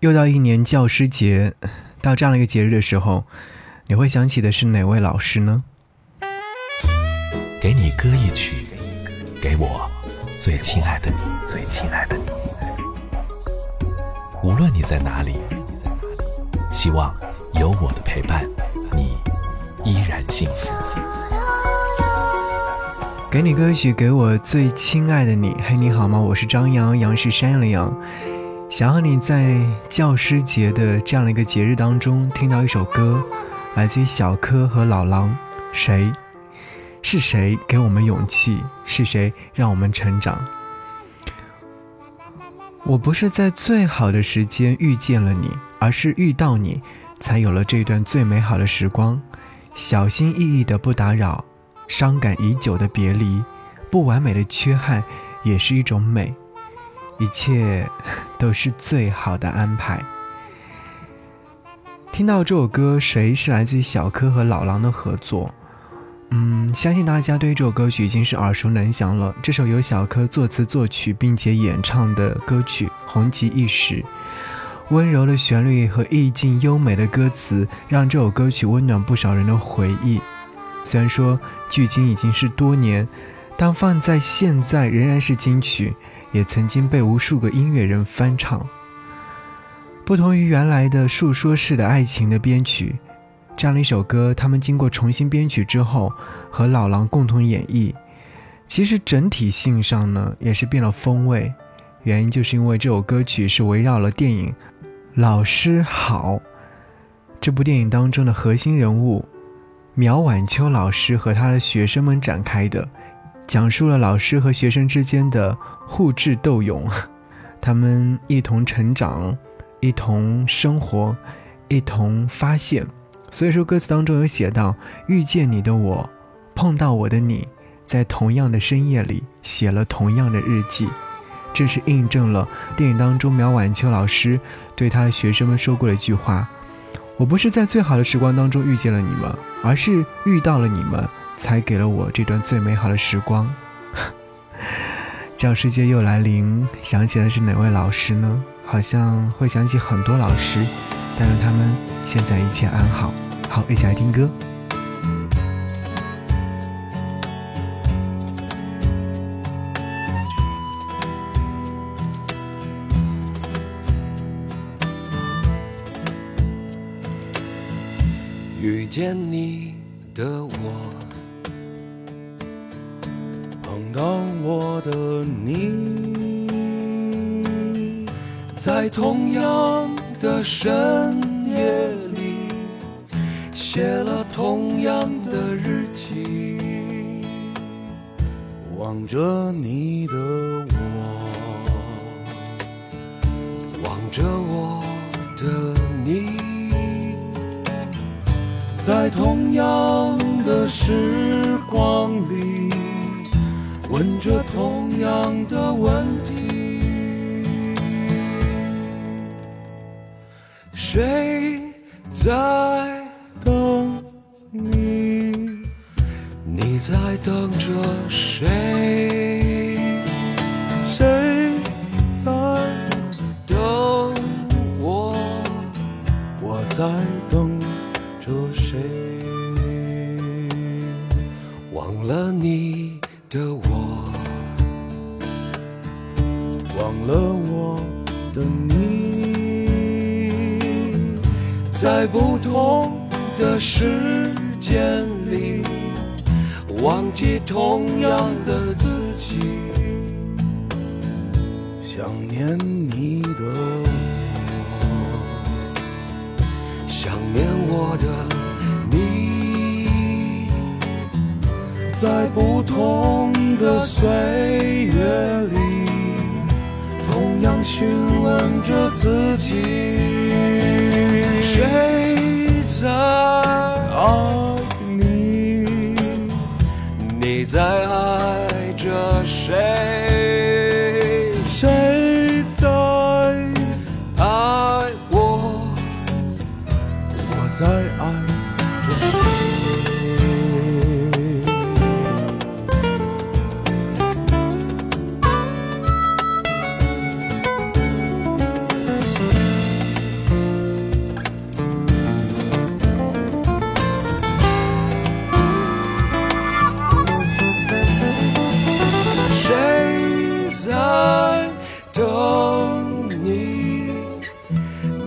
又到一年教师节，到这样的一个节日的时候，你会想起的是哪位老师呢？给你歌一曲，给我最亲爱的你，最亲爱的你。无论你在哪里，希望有我的陪伴，你依然幸福。给你歌曲，给我最亲爱的你。嘿，你好吗？我是张扬，杨是山羊的羊。想和你在教师节的这样的一个节日当中听到一首歌，来自于小柯和老狼。谁？是谁给我们勇气？是谁让我们成长？我不是在最好的时间遇见了你，而是遇到你，才有了这段最美好的时光。小心翼翼的不打扰，伤感已久的别离，不完美的缺憾，也是一种美。一切都是最好的安排。听到这首歌，谁是来自于小柯和老狼的合作？嗯，相信大家对这首歌曲已经是耳熟能详了。这首由小柯作词作曲并且演唱的歌曲，红极一时。温柔的旋律和意境优美的歌词，让这首歌曲温暖不少人的回忆。虽然说距今已经是多年，但放在现在仍然是金曲。也曾经被无数个音乐人翻唱。不同于原来的述说式的爱情的编曲，这样的一首歌，他们经过重新编曲之后，和老狼共同演绎，其实整体性上呢，也是变了风味。原因就是因为这首歌曲是围绕了电影《老师好》这部电影当中的核心人物苗婉秋老师和他的学生们展开的。讲述了老师和学生之间的互智斗勇，他们一同成长，一同生活，一同发现。所以说，歌词当中有写到：“遇见你的我，碰到我的你，在同样的深夜里写了同样的日记。”这是印证了电影当中苗婉秋老师对他的学生们说过的一句话：“我不是在最好的时光当中遇见了你们，而是遇到了你们。”才给了我这段最美好的时光。教师节又来临，想起的是哪位老师呢？好像会想起很多老师，但愿他们现在一切安好。好，一起来听歌。遇见你的我。碰到我的你，在同样的深夜里，写了同样的日记。望着你的我，望着我的你，在同样的时光里。问着同样的问题，谁在等你？你在等着谁？谁在等我？我在等着谁？忘了你。的我，忘了我的你，在不同的时间里，忘记同样的自己，想念你的我，想念我的。在不同的岁月里，同样询问着自己：谁在爱你？你在爱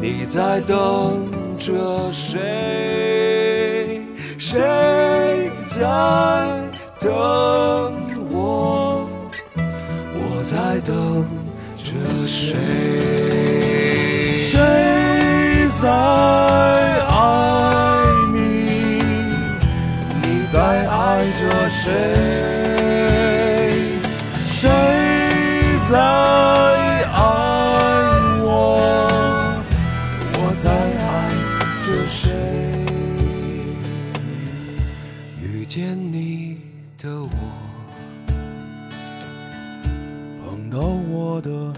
你在等着谁？谁在等我我在等着谁？谁在爱你你在爱着谁？见你的我。碰到我的